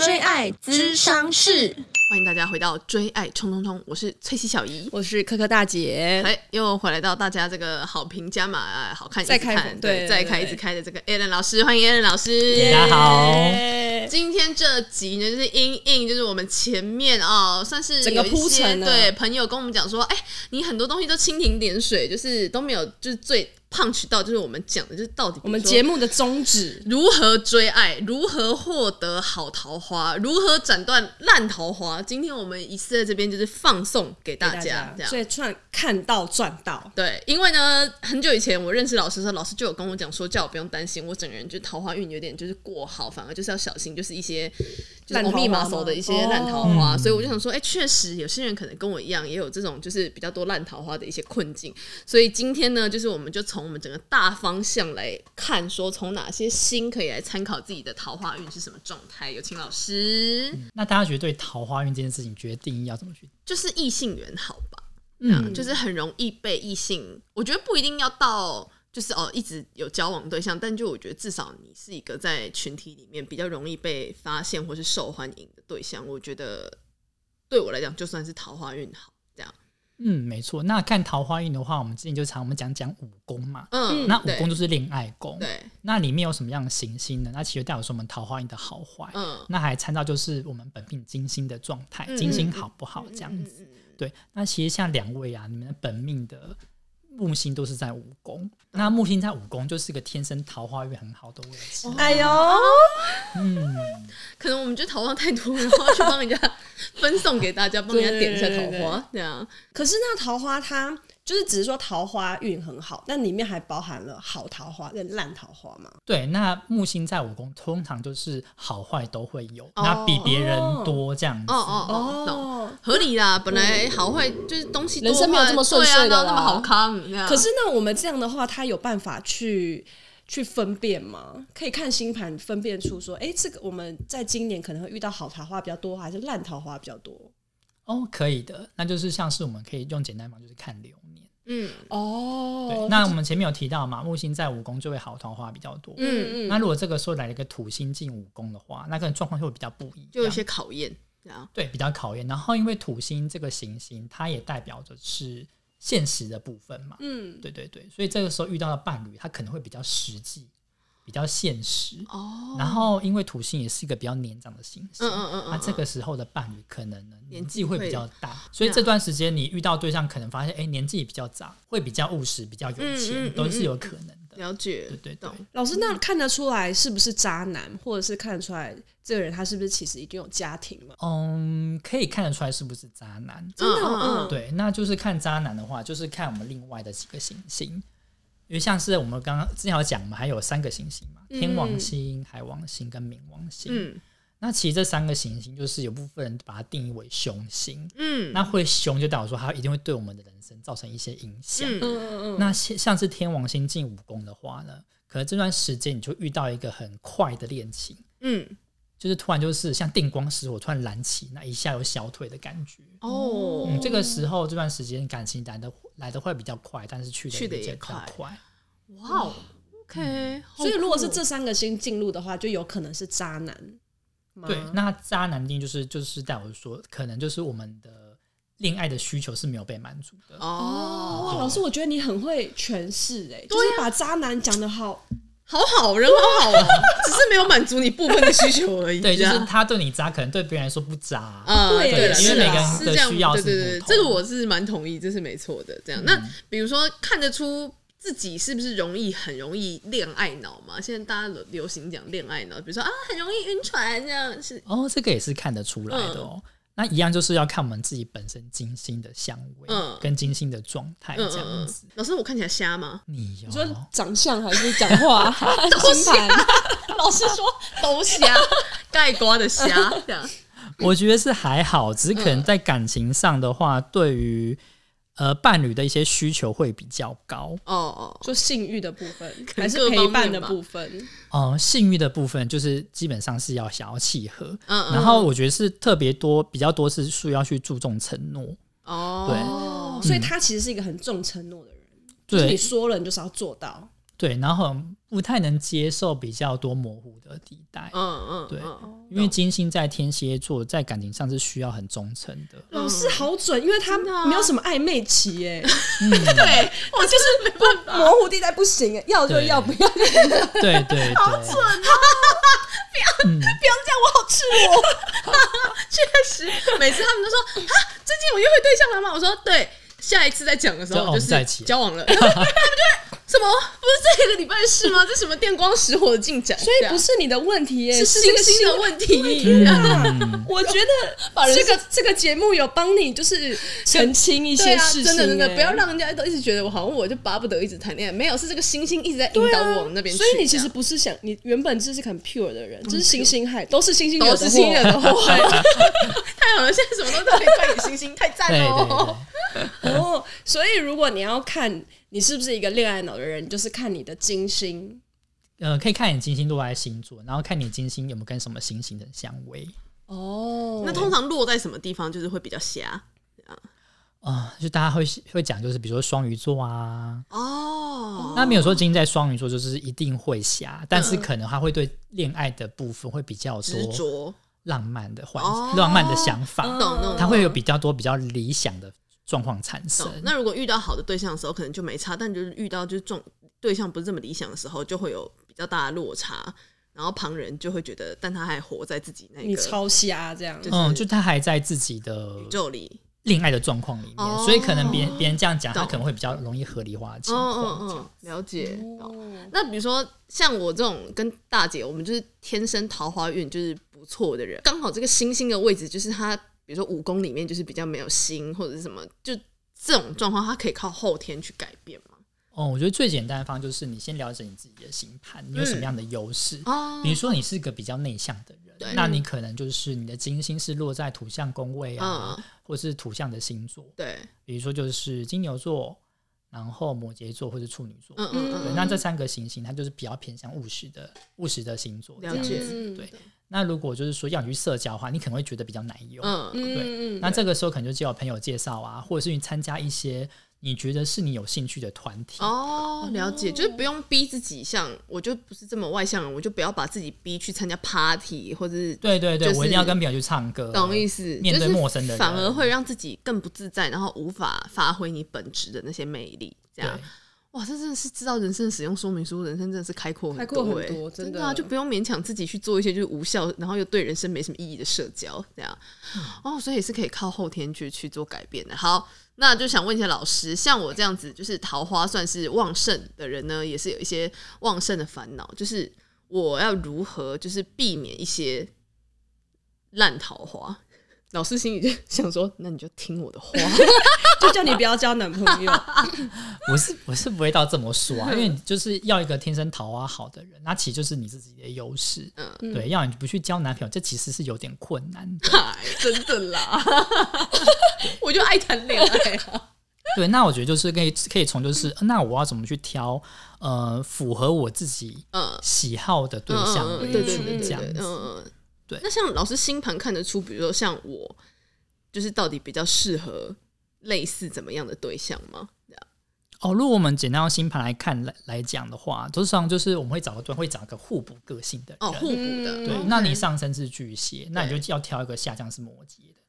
追爱咨商室，欢迎大家回到追爱冲冲冲，我是翠西小姨，我是柯柯大姐，哎，又回来到大家这个好评加码、啊，好看再开对，对，再开一直开的这个 Allen 老师，欢迎 Allen 老师，大家好。今天这集呢，就是因应，就是我们前面啊、哦，算是整个铺陈，对朋友跟我们讲说，哎，你很多东西都蜻蜓点水，就是都没有，就是最。Punch 到就是我们讲的，就是到底我们节目的宗旨，如何追爱，如何获得好桃花，如何斩断烂桃花。今天我们一次在这边就是放送给大家，这样，所以赚看到赚到。对，因为呢，很久以前我认识老师的时候，老师就有跟我讲说，叫我不用担心，我整个人就桃花运有点就是过好，反而就是要小心，就是一些就是密码手的一些烂桃花。所以我就想说，哎、欸，确实有些人可能跟我一样，也有这种就是比较多烂桃花的一些困境。所以今天呢，就是我们就从从我们整个大方向来看，说从哪些星可以来参考自己的桃花运是什么状态？有请老师。嗯，那大家觉得对桃花运这件事情，觉得定义要怎么去？就是异性缘好吧？嗯，就是很容易被异性。我觉得不一定要到就是哦一直有交往对象，但就我觉得至少你是一个在群体里面比较容易被发现或是受欢迎的对象。我觉得对我来讲，就算是桃花运好这样。嗯，没错。那看桃花运的话，我们之前就常我们讲讲武功嘛。嗯，那武功就是恋爱宫。对。那里面有什么样的行星呢？那其实代表说我们桃花运的好坏。嗯。那还参照就是我们本命金星的状态，嗯、金星好不好这样子。对。那其实像两位啊，你们的本命的木星都是在五宫。嗯、那木星在五宫就是个天生桃花运很好的位置。哎呦。嗯。可能我们觉得桃花太多，然后去帮人家。分送给大家，帮人家点一下桃花，这样。可是那桃花，它就是只是说桃花运很好，那里面还包含了好桃花跟烂桃花嘛？对，那木星在五宫，通常就是好坏都会有，哦、那比别人多这样子。哦哦哦，懂，合理啦。本来好坏就是东西，人生没有这么顺遂的、啊，那么好康。可是那我们这样的话，他有办法去。去分辨吗？可以看星盘分辨出说，哎、欸，这个我们在今年可能会遇到好桃花比较多，还是烂桃花比较多？哦，可以的，那就是像是我们可以用简单嘛，就是看流年。嗯，哦，那我们前面有提到嘛，木星在五宫就会好桃花比较多。嗯嗯，那如果这个时候来了一个土星进五宫的话，那可能状况就会比较不一样，就有些考验，这样。对，比较考验。然后因为土星这个行星，它也代表着是。现实的部分嘛，嗯，对对对，所以这个时候遇到的伴侣，他可能会比较实际，比较现实哦。然后因为土星也是一个比较年长的行星，嗯嗯嗯，那这个时候的伴侣可能呢年纪会比较大，所以这段时间你遇到对象，可能发现哎年纪比较长，会比较务实，比较有钱，都是有可能的。了解，对对对。老师，那看得出来是不是渣男，或者是看得出来这个人他是不是其实已经有家庭了？嗯，可以看得出来是不是渣男？真的，嗯，对，那就是看渣男的话，就是看我们另外的几个行星，因为像是我们刚刚之前有讲嘛，还有三个行星嘛，天王星、海王星跟冥王星。嗯。那其实这三个行星就是有部分人把它定义为凶星，嗯，那会凶就代表说它一定会对我们的人生造成一些影响，嗯嗯嗯。那像像是天王星进五宫的话呢，可能这段时间你就遇到一个很快的恋情，嗯，就是突然就是像电光石火突然燃起，那一下有小腿的感觉，哦，嗯，这个时候这段时间感情来的来的会比较快，但是去的也比较快，哇，OK，嗯，所以如果是这三个星进入的话，就有可能是渣男。对，那渣男定就是就是代表说，可能就是我们的恋爱的需求是没有被满足的。哦。哇，老师，我觉得你很会诠释哎，就是把渣男讲得好好好，人好好，只是没有满足你部分的需求而已。对，就是他对你渣，可能对别人来说不渣啊。对，因为每个人的需要是。对对对，这个我是蛮同意，这是没错的。这样，那比如说看得出。自己是不是容易很容易恋爱脑嘛？现在大家流行讲恋爱脑，比如说啊，很容易晕船这样是哦，这个也是看得出来的哦。嗯、那一样就是要看我们自己本身金星的相位，嗯，跟金星的状态这样子。老师，我看起来瞎吗？你，你说长相还是讲话？都瞎。老师说都瞎，盖瓜的瞎这样。我觉得是还好，只是可能在感情上的话，嗯、对于。呃，伴侣的一些需求会比较高。哦哦，就性欲的部分还是陪伴的部分？哦、呃，性欲的部分就是基本上是要想要契合，嗯嗯，然后我觉得是特别多比较多是需要去注重承诺哦，对，所以他其实是一个很重承诺的人，对，就是你说了你就是要做到。对，然后不太能接受比较多模糊的地带。嗯嗯，对，嗯因为金星在天蝎座，在感情上是需要很忠诚的。老师好准，因为他没有什么暧昧期耶。嗯，对我就是没办法，模糊地带不行，要就要，不要。对对对，好准啊！不要不要这样，我好赤裸。确实，每次他们都说啊，最近有约会对象了吗？我说对。下一次再讲的时候，就是交往了，他们就会什么？不是这个礼拜是吗？这什么电光石火的进展？所以不是你的问题耶，是星星的问题。我觉得 这个这个节目有帮你，就是澄清一些事情。真的真的，不要让人家都一直觉得我好像我就巴不得一直谈恋爱。没有，是这个星星一直在引导我往那边去。所以你其实不是想，你原本就是很 pure 的人，就是星星害，都是星星都是星星惹的祸。太好了，现在什么都可以怪你星星，太赞了。哦，所以如果你要看你是不是一个恋爱脑的人，就是看你的金星，呃，可以看你金星落在星座，然后看你金星有没有跟什么星星的相位。哦，那通常落在什么地方就是会比较瞎？啊、呃？就大家会会讲，就是比如说双鱼座啊，哦，那没有说金星在双鱼座就是一定会瞎，但是可能他会对恋爱的部分会比较执着。浪漫的幻、哦、浪漫的想法，懂他会有比较多比较理想的。状况产生。那如果遇到好的对象的时候，可能就没差；但就是遇到就是状对象不是这么理想的时候，就会有比较大的落差。然后旁人就会觉得，但他还活在自己那个你超瞎这样，嗯，就他还在自己的宇宙里恋爱的状况里面，哦、所以可能别人别人这样讲，他可能会比较容易合理化的情况。嗯嗯嗯，了解。哦、那比如说像我这种跟大姐，我们就是天生桃花运就是不错的人，刚好这个星星的位置就是他。比如说武功里面就是比较没有心或者是什么，就这种状况，它可以靠后天去改变吗？哦，我觉得最简单的方就是你先了解你自己的星盘，你有什么样的优势。哦、嗯，比如说你是个比较内向的人，那你可能就是你的金星是落在土象宫位啊，嗯、或是土象的星座。对，比如说就是金牛座，然后摩羯座或者处女座。嗯嗯嗯。那这三个行星它就是比较偏向务实的务实的星座。了解。对。那如果就是说要你去社交的话，你可能会觉得比较难用。嗯，对。嗯、那这个时候可能就叫朋友介绍啊，或者是你参加一些你觉得是你有兴趣的团体。哦，了解，就是不用逼自己，像我就不是这么外向人，我就不要把自己逼去参加 party，或者是对对对，我一定要跟朋友去唱歌，懂意思？面对陌生的人，反而会让自己更不自在，然后无法发挥你本质的那些魅力，这样。哇，这真的是知道人生使用说明书，人生真的是开阔很多，开阔很多，真的啊，就不用勉强自己去做一些就是无效，然后又对人生没什么意义的社交，这样。嗯、哦，所以也是可以靠后天去去做改变的。好，那就想问一下老师，像我这样子就是桃花算是旺盛的人呢，也是有一些旺盛的烦恼，就是我要如何就是避免一些烂桃花？老师心里就想说，那你就听我的话，就叫你不要交男朋友。我是我是不会到这么说啊，因为你就是要一个天生桃花好的人，那其实就是你自己的优势。嗯，对，要你不去交男朋友，这其实是有点困难的。真的啦，我就爱谈恋爱啊。对，那我觉得就是可以可以从就是，那我要怎么去挑呃符合我自己喜好的对象为主，这样子。对那像老师星盘看得出，比如说像我，就是到底比较适合类似怎么样的对象吗？哦，如果我们简单用星盘来看来来讲的话，通常就是我们会找个对，会找个互补个性的人哦，互补的。对，嗯、那你上升是巨蟹，那你就要挑一个下降是摩羯的。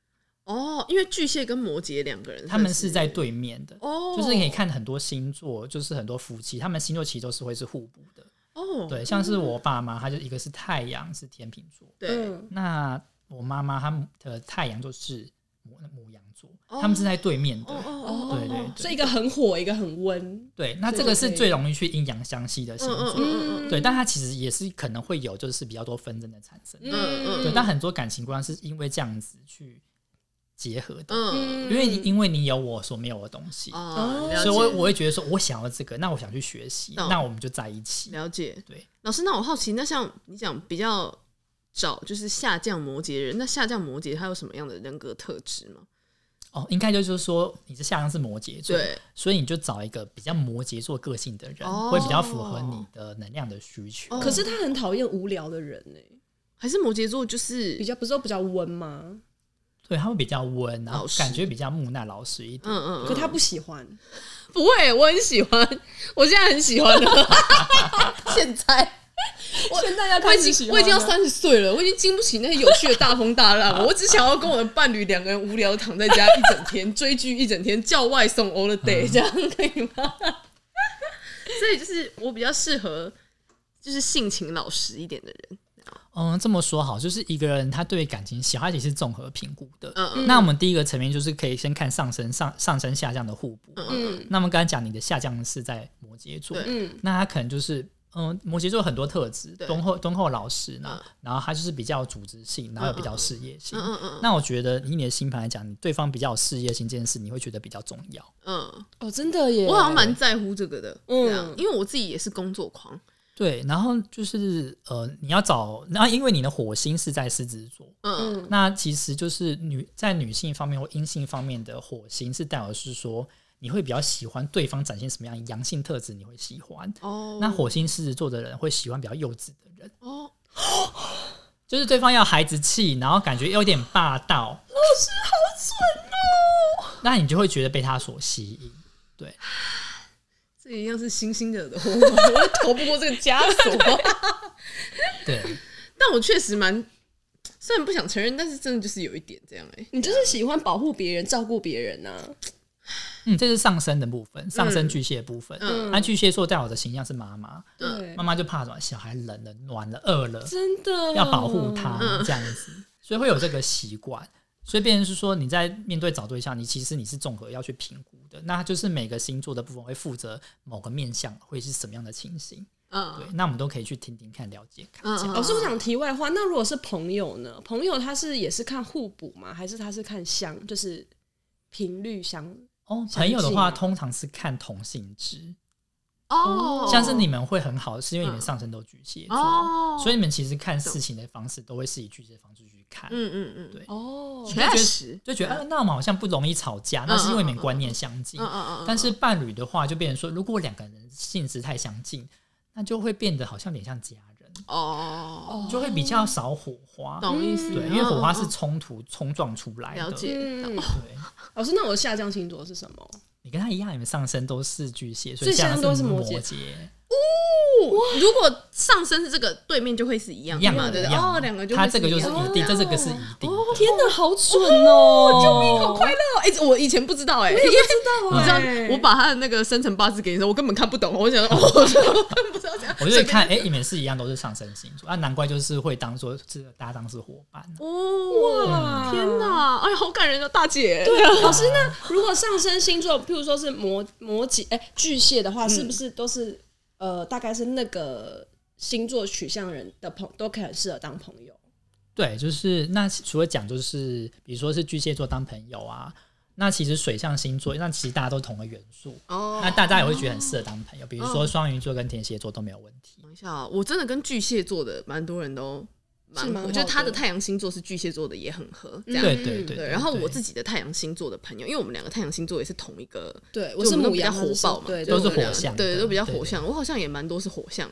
哦，因为巨蟹跟摩羯两个人，他们是在对面的。哦，就是你可以看很多星座，就是很多夫妻，他们星座其实都是会是互补的。哦，对，像是我爸妈，他就一个是太阳是天秤座，对，那我妈妈她的太阳就是牡牡羊座，他们是在对面的，哦对对，所以一个很火，一个很温，对，那这个是最容易去阴阳相吸的星座，嗯对，但它其实也是可能会有就是比较多纷争的产生，嗯嗯，对，但很多感情观是因为这样子去结合的，嗯，因为因为你有我所没有的东西，所以我我会觉得说，我想要这个，那我想去学习，那我们就在一起。了解，对，老师，那我好奇，那像你讲比较找就是下降摩羯人，那下降摩羯他有什么样的人格特质吗？哦，应该就是说你是下降是摩羯座，对，所以你就找一个比较摩羯座个性的人，会比较符合你的能量的需求。可是他很讨厌无聊的人呢，还是摩羯座就是比较不是说比较温吗？对，他会比较温，然后感觉比较木讷老实一点。嗯嗯，可他不喜欢，不会，我很喜欢，我现在很喜欢了。现在，我现在要我已经我已经要三十岁了，我已经经不起那些有趣的大风大浪了。我只想要跟我的伴侣两个人无聊躺在家一整天 追剧一整天，叫外送 all the day，、嗯、这样可以吗？所以就是我比较适合，就是性情老实一点的人。嗯，这么说好，就是一个人他对感情喜好也是综合评估的。嗯嗯。那我们第一个层面就是可以先看上升上上升下降的互补。嗯嗯。那么刚才讲你的下降是在摩羯座，嗯，那他可能就是嗯，摩羯座很多特质，敦厚敦厚老实呢，嗯、然后他就是比较有组织性，然后又比较事业性。嗯嗯，嗯，嗯。那我觉得以你的星盘来讲，你对方比较有事业性这件事，你会觉得比较重要。嗯，哦，真的耶，我好像蛮在乎这个的。嗯，因为我自己也是工作狂。对，然后就是呃，你要找，那因为你的火星是在狮子座，嗯，那其实就是女在女性方面或阴性方面的火星是代表是说，你会比较喜欢对方展现什么样阳性特质，你会喜欢。哦，那火星狮子座的人会喜欢比较幼稚的人。哦，就是对方要孩子气，然后感觉有点霸道。老师好蠢哦，那你就会觉得被他所吸引。对。这一样是星星惹的祸，我逃不过这个枷锁。对，但我确实蛮，虽然不想承认，但是真的就是有一点这样哎、欸。你就是喜欢保护别人、照顾别人呐、啊。嗯，这是上升的部分，上升巨蟹的部分。嗯，那巨蟹座在我的形象是妈妈，对，妈妈就怕什么？小孩冷了、暖了、饿了，真的要保护他这样子，所以会有这个习惯。所以，变成是说，你在面对找对象，你其实你是综合要去评估的。那就是每个星座的部分会负责某个面向，会是什么样的情形？嗯，对。那我们都可以去听听看，了解看。老师，我想题外话，那如果是朋友呢？朋友他是也是看互补吗？还是他是看相，就是频率相？哦，朋友的话，通常是看同性质。哦，像是你们会很好，是因为你们上身都巨蟹座，哦，所以你们其实看事情的方式都会是以巨蟹的方式去看。嗯嗯嗯，对。哦，确实就觉得，啊，那我们好像不容易吵架，那是因为你们观念相近。嗯嗯嗯。但是伴侣的话，就变成说，如果两个人性质太相近，那就会变得好像有点像家人。哦。就会比较少火花。懂意思。对，因为火花是冲突冲撞出来的。了解。对。老师，那我的下降星座是什么？你跟他一样，你们上升都是巨蟹，所以下升都是摩羯。哦，如果上升是这个，对面就会是一样的嘛？对对哦，两个就他这个就是一定，这这个是一定。天哪，好准哦！救命，好快乐！哎，我以前不知道，哎，我也不知道，你知道，我把他的那个生辰八字给你说，我根本看不懂，我想说，哦，不知道这样。我就看，哎，你们是一样，都是上升星座，啊，难怪就是会当做这个搭档是伙伴。哦哇，天哪，哎呀，好感人哦大姐。对啊，老师，那如果上升星座，譬如说是摩摩羯，哎，巨蟹的话，是不是都是？呃，大概是那个星座取向人的朋都可以很适合当朋友。对，就是那除了讲，就是比如说是巨蟹座当朋友啊，那其实水象星座，那其实大家都同个元素哦，那大家也会觉得很适合当朋友。哦、比如说双鱼座跟天蝎座都没有问题。等一下，我真的跟巨蟹座的蛮多人都。我觉得他的太阳星座是巨蟹座的，也很合。这样对对对。然后我自己的太阳星座的朋友，因为我们两个太阳星座也是同一个，对，我是母比较火爆嘛，都是火象，对，都比较火象。我好像也蛮多是火象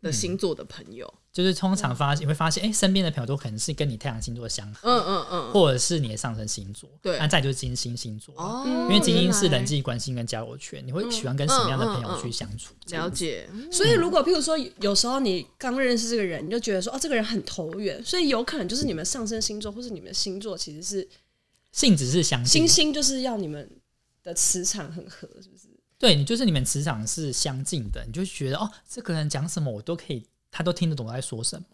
的星座的朋友。就是通常发现你会发现，哎，身边的朋友都可能是跟你太阳星座相合，嗯嗯嗯，或者是你的上升星座。对，那再就是金星星座，哦，因为金星是人际关系跟交友圈，你会喜欢跟什么样的朋友去相处？了解。所以如果譬如说，有时候你刚认识这个人，你就觉得说，哦，这个人很投缘，所以有可能就是你们上升星座或是你们的星座其实是性质是相近，星星就是要你们的磁场很合？对，你就是你们磁场是相近的，你就觉得哦，这个人讲什么我都可以，他都听得懂我在说什么。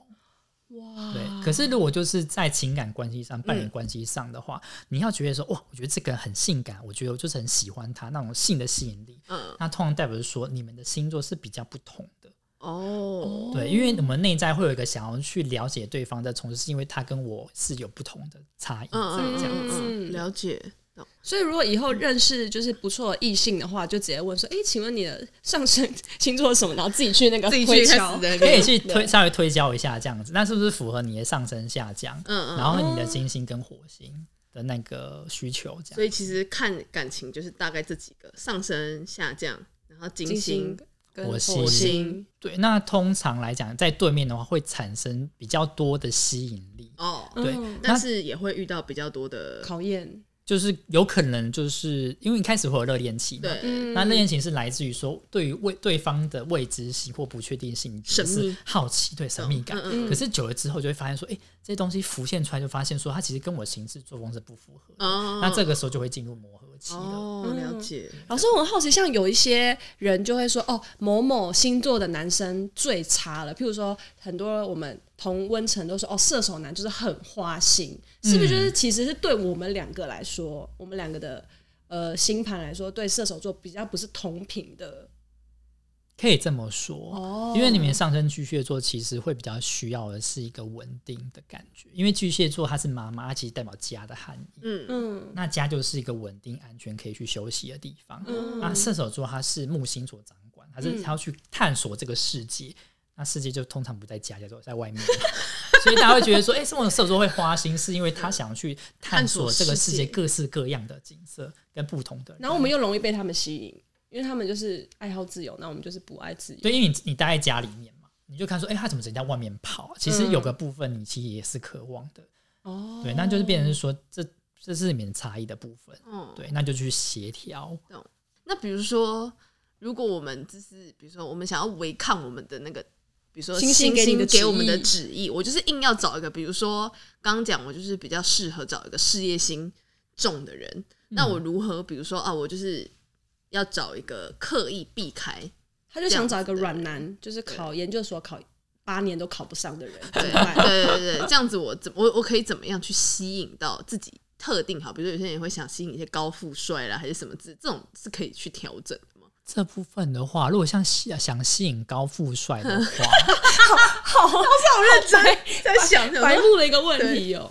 哇，对，可是如果就是在情感关系上、伴侣关系上的话，嗯、你要觉得说，哇，我觉得这个人很性感，我觉得我就是很喜欢他那种性的吸引力。嗯，那通常代表说你们的星座是比较不同的。哦，对，因为我们内在会有一个想要去了解对方的，同时是因为他跟我是有不同的差异，这样子、嗯、了解。所以，如果以后认识就是不错的异性的话，就直接问说：“哎、欸，请问你的上升星座是什么？”然后自己去那个推敲，可以去推稍微推敲一下这样子，那是不是符合你的上升下降？嗯嗯，然后你的金星跟火星的那个需求这样。所以其实看感情就是大概这几个：上升下降，然后金星、火星。火星对，那通常来讲，在对面的话会产生比较多的吸引力。哦，对，嗯但是也会遇到比较多的考验。就是有可能就是因为一开始会有热恋期嘛，那热恋期是来自于说对于未对方的未知性或不确定性，神秘是好奇，对神秘感。嗯可是久了之后就会发现说，哎、欸，这些东西浮现出来，就发现说它其实跟我行事作风是不符合的。哦，那这个时候就会进入磨合期了。哦，了解。老师，我很好奇，像有一些人就会说，哦，某某星座的男生最差了。譬如说，很多我们同温层都说，哦，射手男就是很花心，是不是？就是其实是对我们两个来说，我们两个的呃星盘来说，对射手座比较不是同频的。可以这么说，哦因为你们上升巨蟹座其实会比较需要的是一个稳定的感觉，因为巨蟹座它是妈妈，它其实代表家的含义。嗯嗯那家就是一个稳定、安全、可以去休息的地方。嗯那射手座它是木星所掌管，它是它要去探索这个世界。那世界就通常不在家，叫做在外面。所以大家会觉得说，哎、欸，什么射手座会花心，是因为他想要去探索这个世界各式各样的景色跟不同的。然后我们又容易被他们吸引，因为他们就是爱好自由，那我们就是不爱自由。对，因为你你待在家里面嘛，你就看说，哎、欸，他怎么整天在外面跑？其实有个部分你其实也是渴望的。哦，对，那就是变成是说，这这是里面差异的部分。嗯，对，那就去协调。那比如说，如果我们就是比如说我们想要违抗我们的那个。比如说星星给你的给我们的旨意，我就是硬要找一个，比如说刚刚讲，我就是比较适合找一个事业心重的人。那我如何，比如说啊，我就是要找一个刻意避开，他就想找一个软男，就是考研究所考八年都考不上的人。对对对对，这样子我怎我我可以怎么样去吸引到自己特定好？比如说有些人也会想吸引一些高富帅啦，还是什么字，这种是可以去调整。这部分的话，如果像想吸引高富帅的话，好好好认真在想白目的一个问题哦。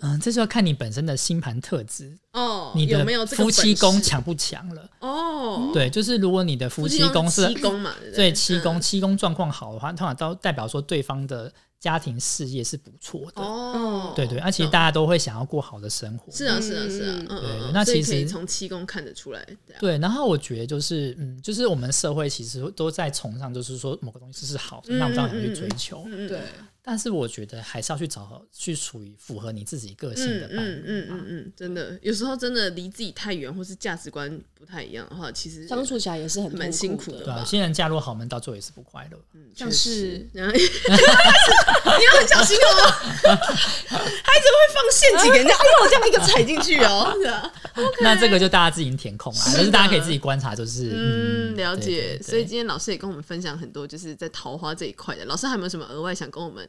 嗯，这就要看你本身的星盘特质哦，你的夫妻宫强不强了？哦，对，就是如果你的夫妻宫是七宫嘛，对七宫七宫状况好的话，通常都代表说对方的。家庭事业是不错的哦，对对，而且大家都会想要过好的生活。是啊，是啊，是啊，嗯对。那其实从七宫看得出来。对，然后我觉得就是，嗯，就是我们社会其实都在崇尚，就是说某个东西是好的，那我们当然要去追求。对。但是我觉得还是要去找去处于符合你自己个性的伴侣。嗯嗯嗯嗯，真的，有时候真的离自己太远，或是价值观不太一样的话，其实相处起来也是很蛮辛苦的。对，有些人嫁入豪门到最后也是不快乐。嗯，像是 然后 你要很小心哦，孩子会放陷阱给人家，哎呦，我这样一个踩进去哦。那这个就大家自行填空啦，就是大家可以自己观察，就是嗯，了解。所以今天老师也跟我们分享很多，就是在桃花这一块的。老师还有没有什么额外想跟我们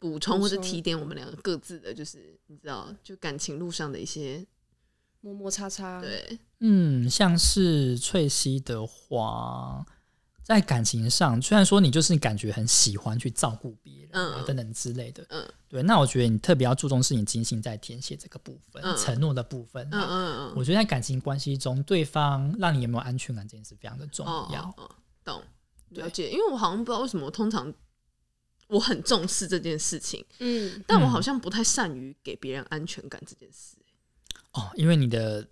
补充或者提点我们两个各自的，就是你知道，就感情路上的一些摩摩擦擦。对，嗯，像是翠西的话，在感情上，虽然说你就是感觉很喜欢去照顾别人啊、嗯、等等之类的，嗯，对，那我觉得你特别要注重是你精心在填写这个部分，嗯、承诺的部分，嗯嗯嗯，我觉得在感情关系中，对方让你有没有安全感这件事非常的重要。哦哦、懂，了解，因为我好像不知道为什么，我通常。我很重视这件事情，嗯，但我好像不太善于给别人安全感这件事。哦，因为你的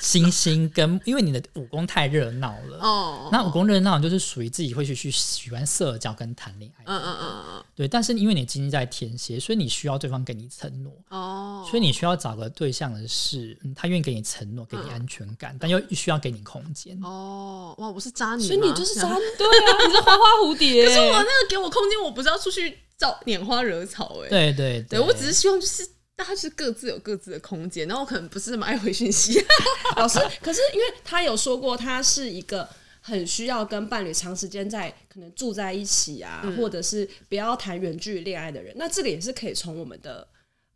星星跟因为你的武功太热闹了。哦，那武功热闹就是属于自己会去去喜欢社交跟谈恋爱，嗯嗯嗯嗯，对。但是因为你金星在天蝎，所以你需要对方给你承诺。哦，所以你需要找个对象的是，嗯，他愿意给你承诺，给你安全感，但又需要给你空间。哦。哇，我是渣女，所以你就是渣女，对啊，你是花花蝴蝶。可是我那个给我空间，我不是要出去找拈花惹草哎，对对。对，我只是希望就是。大家是各自有各自的空间，然后我可能不是那么爱回讯息。老师，可是因为他有说过，他是一个很需要跟伴侣长时间在可能住在一起啊，嗯、或者是不要谈远距离恋爱的人，那这个也是可以从我们的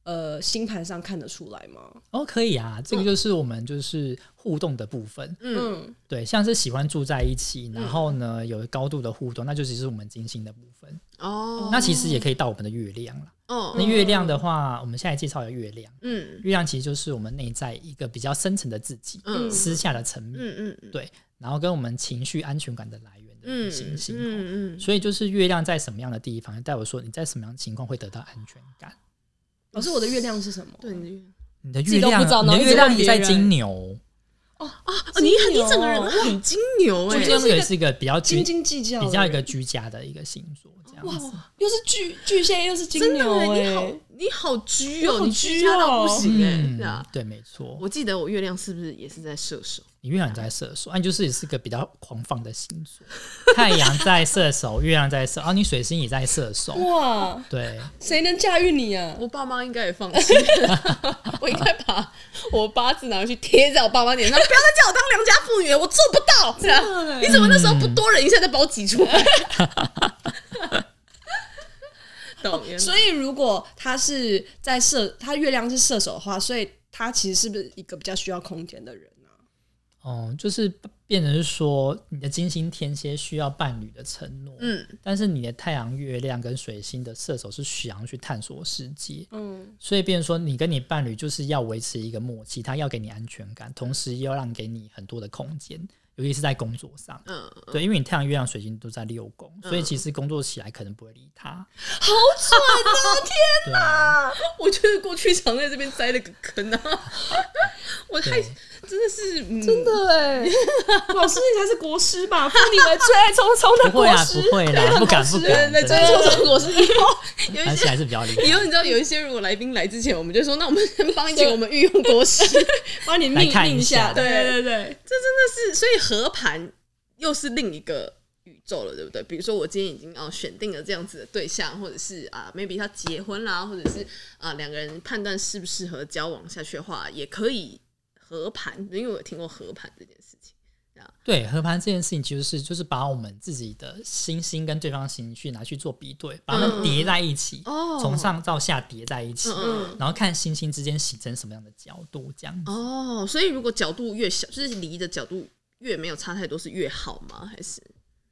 呃星盘上看得出来吗？哦，可以啊，这个就是我们就是互动的部分。嗯，对，像是喜欢住在一起，然后呢、嗯、有高度的互动，那就只是我们金星的部分。哦，那其实也可以到我们的月亮了。哦，那月亮的话，我们现在介绍的月亮，嗯，月亮其实就是我们内在一个比较深层的自己，嗯，私下的层面，嗯嗯，对，然后跟我们情绪安全感的来源的行星，嗯嗯，所以就是月亮在什么样的地方，代表说你在什么样的情况会得到安全感。老师，我的月亮是什么？对，你的月亮你的月亮，你的月亮也在金牛。哦啊！你很你整个人很金牛哎，金牛也是一个比较斤斤计较、比较一个居家的一个星座，这样子。哇，又是巨巨蟹，又是金牛哎，你好，你好居哦，你居家到不行哎，对啊，对，没错。我记得我月亮是不是也是在射手？你月亮在射手，啊，你就是也是个比较狂放的星座。太阳在射手，月亮在射，啊，你水星也在射手。哇，对，谁能驾驭你啊？我爸妈应该也放弃，我应该把我八字拿回去贴在我爸妈脸上，不要再叫我当良家妇女了，我做不到。这样，你怎么那时候不多忍一下，再把我挤出来？懂。所以如果他是在射，他月亮是射手的话，所以他其实是不是一个比较需要空间的人？哦，就是变成是说，你的金星天蝎需要伴侣的承诺，嗯，但是你的太阳、月亮跟水星的射手是想要去探索世界，嗯，所以变成说，你跟你伴侣就是要维持一个默契，他要给你安全感，同时又要让给你很多的空间。尤其是在工作上，嗯，对，因为你太阳、月亮、水星都在六宫，嗯、所以其实工作起来可能不会理他。好蠢啊！天哪！我觉得过去常在这边栽了个坑啊！我太真的是、嗯、真的哎，老师你才是国师吧？封你为最爱冲冲的国师，不会啦，不会啦，不敢不敢，最爱冲冲的国师。以 后有一些还是比较厉害。以后你知道有一些如果来宾来之前，我们就说，那我们先帮你请我们御用国师帮你命令一下。对对对，这真的是所以。和盘又是另一个宇宙了，对不对？比如说，我今天已经啊选定了这样子的对象，或者是啊，maybe 他结婚啦，或者是啊两个人判断适不适合交往下去的话，也可以合盘，因为我有听过合盘这件事情。对，合盘这件事情其实是就是把我们自己的星星跟对方星星去拿去做比对，把它们叠在一起，嗯、从上到下叠在一起，嗯、然后看星星之间形成什么样的角度，这样子。哦，所以如果角度越小，就是离的角度。越没有差太多是越好吗？还是？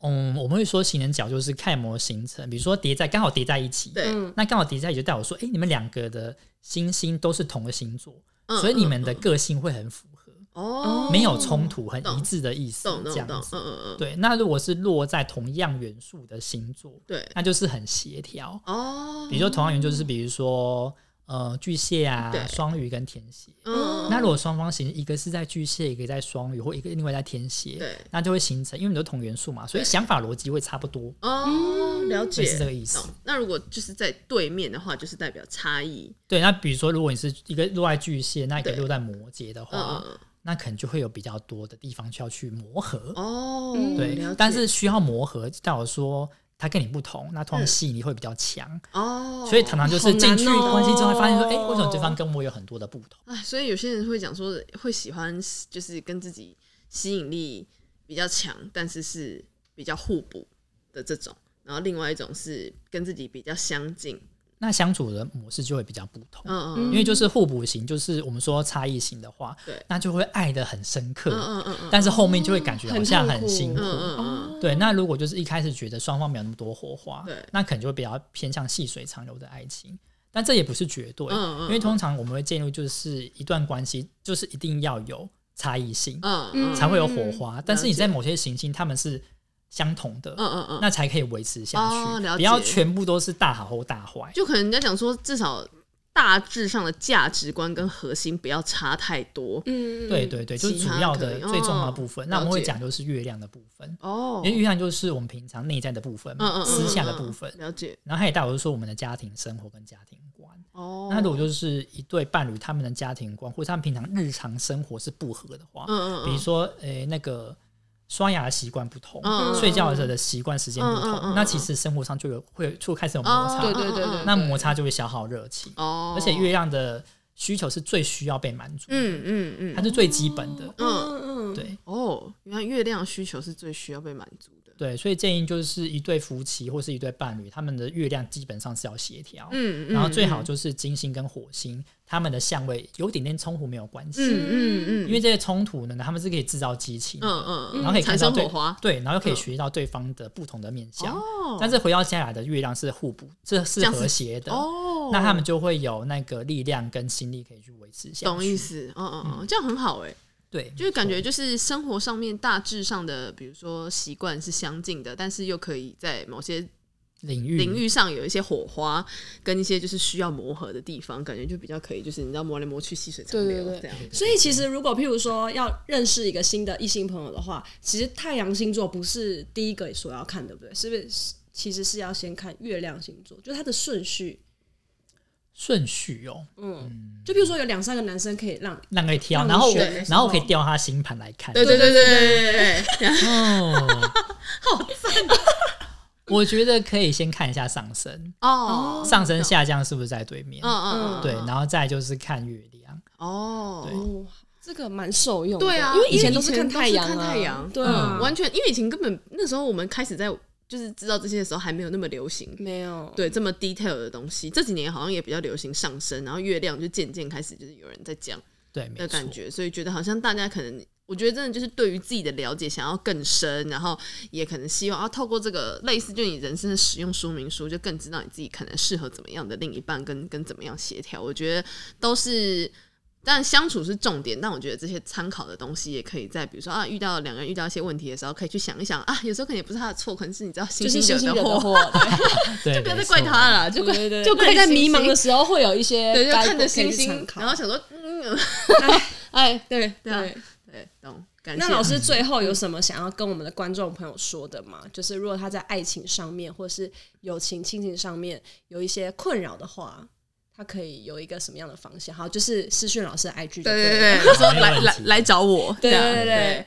嗯，我们会说形成角就是看模形成，比如说叠在刚好叠在一起，对，那刚好叠在一起就代表说，哎、欸，你们两个的星星都是同个星座，嗯、所以你们的个性会很符合哦，没有冲突，很一致的意思，这样子，嗯嗯嗯，对。那如果是落在同样元素的星座，对，那就是很协调哦。比如说同样元素就是比如说。呃，巨蟹啊，双鱼跟天蝎。嗯，那如果双方形，一个是在巨蟹，一个在双鱼，或一个另外在天蝎，对，那就会形成，因为你都同元素嘛，所以想法逻辑会差不多。哦，了解，是这个意思。那如果就是在对面的话，就是代表差异。对，那比如说，如果你是一个落在巨蟹，那一个落在摩羯的话，那可能就会有比较多的地方需要去磨合。哦，对，但是需要磨合，代表说。他跟你不同，那通常吸引力会比较强哦，所以常常就是进去关系之后，会发现说，哎，为什么对方跟我有很多的不同？哎，所以有些人会讲说，会喜欢就是跟自己吸引力比较强，但是是比较互补的这种，然后另外一种是跟自己比较相近。那相处的模式就会比较不同，嗯嗯，因为就是互补型，就是我们说差异型的话，对，那就会爱的很深刻，嗯嗯嗯，但是后面就会感觉好像很辛苦，嗯嗯，对。那如果就是一开始觉得双方没有那么多火花，对，那可能就会比较偏向细水长流的爱情，但这也不是绝对，嗯嗯，因为通常我们会建议就是一段关系就是一定要有差异性，嗯嗯，才会有火花，但是你在某些行星他们是。相同的，嗯嗯嗯，那才可以维持下去。哦、不要全部都是大好或大坏。就可能人家讲说，至少大致上的价值观跟核心不要差太多。嗯，对对对，就是主要的最重要的部分。哦、那我们会讲就是月亮的部分。哦，因为月亮就是我们平常内在的部分嘛，嗯嗯嗯嗯，私下的部分。了解。然后它也带我就说我们的家庭生活跟家庭观。哦。那如果就是一对伴侣，他们的家庭观或者他们平常日常生活是不合的话，嗯嗯嗯，比如说，诶、欸，那个。刷牙的习惯不同，嗯、睡觉的时候的习惯时间不同，那其实生活上就有会就开始有摩擦，对对对对，那摩擦就会消耗热气，哦，而且月亮的需求是最需要被满足，嗯嗯嗯，它是最基本的，嗯嗯嗯，对，哦，原来月亮需求是最需要被满足的。对，所以建议就是一对夫妻或是一对伴侣，他们的月亮基本上是要协调，嗯，然后最好就是金星跟火星他们的相位有点点冲突没有关系，嗯嗯嗯，因为这些冲突呢，他们是可以制造激情，嗯嗯，然后可以看到对，对，然后又可以学习到对方的不同的面相，哦，但是回到家来的月亮是互补，这是和谐的，哦，那他们就会有那个力量跟心力可以去维持下去，懂意思，嗯嗯嗯，这样很好哎。对，就是感觉就是生活上面大致上的，比如说习惯是相近的，但是又可以在某些领域领域上有一些火花，跟一些就是需要磨合的地方，感觉就比较可以，就是你知道磨来磨去，细水长流这样。所以其实如果譬如说要认识一个新的异性朋友的话，其实太阳星座不是第一个所要看，对不对？是不是？其实是要先看月亮星座，就它的顺序。顺序哦，嗯，就比如说有两三个男生可以让让可以挑，然后我然后我可以调他星盘来看，对对对对对对对，哦，好赞！我觉得可以先看一下上升。哦，上升下降是不是在对面？嗯嗯，对，然后再就是看月亮。哦，对，这个蛮受用，对啊，因为以前都是看太阳，看太阳，对，完全因为以前根本那时候我们开始在。就是知道这些的时候还没有那么流行，没有对这么 detail 的东西。这几年好像也比较流行上升，然后月亮就渐渐开始就是有人在讲，对的感觉，所以觉得好像大家可能，我觉得真的就是对于自己的了解想要更深，然后也可能希望啊透过这个类似就你人生的使用说明书，就更知道你自己可能适合怎么样的另一半跟跟怎么样协调。我觉得都是。但相处是重点，但我觉得这些参考的东西也可以在，比如说啊，遇到两个人遇到一些问题的时候，可以去想一想啊，有时候可能也不是他的错，可能是你知道星星惹的祸，对，就不要再怪他了，就怪就怪在迷茫的时候会有一些，对，就看着星星，然后想说，嗯，哎，对对对，懂。那老师最后有什么想要跟我们的观众朋友说的吗？就是如果他在爱情上面或是友情、亲情上面有一些困扰的话。他可以有一个什么样的方向？好，就是私讯老师的 IG，对对对，说来 来来找我，对对对。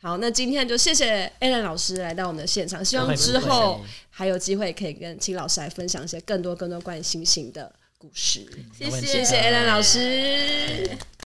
好，那今天就谢谢 Alan 老师来到我们的现场，希望之后还有机会可以跟秦老师来分享一些更多更多关于星星的故事。谢谢谢谢 Alan 老师。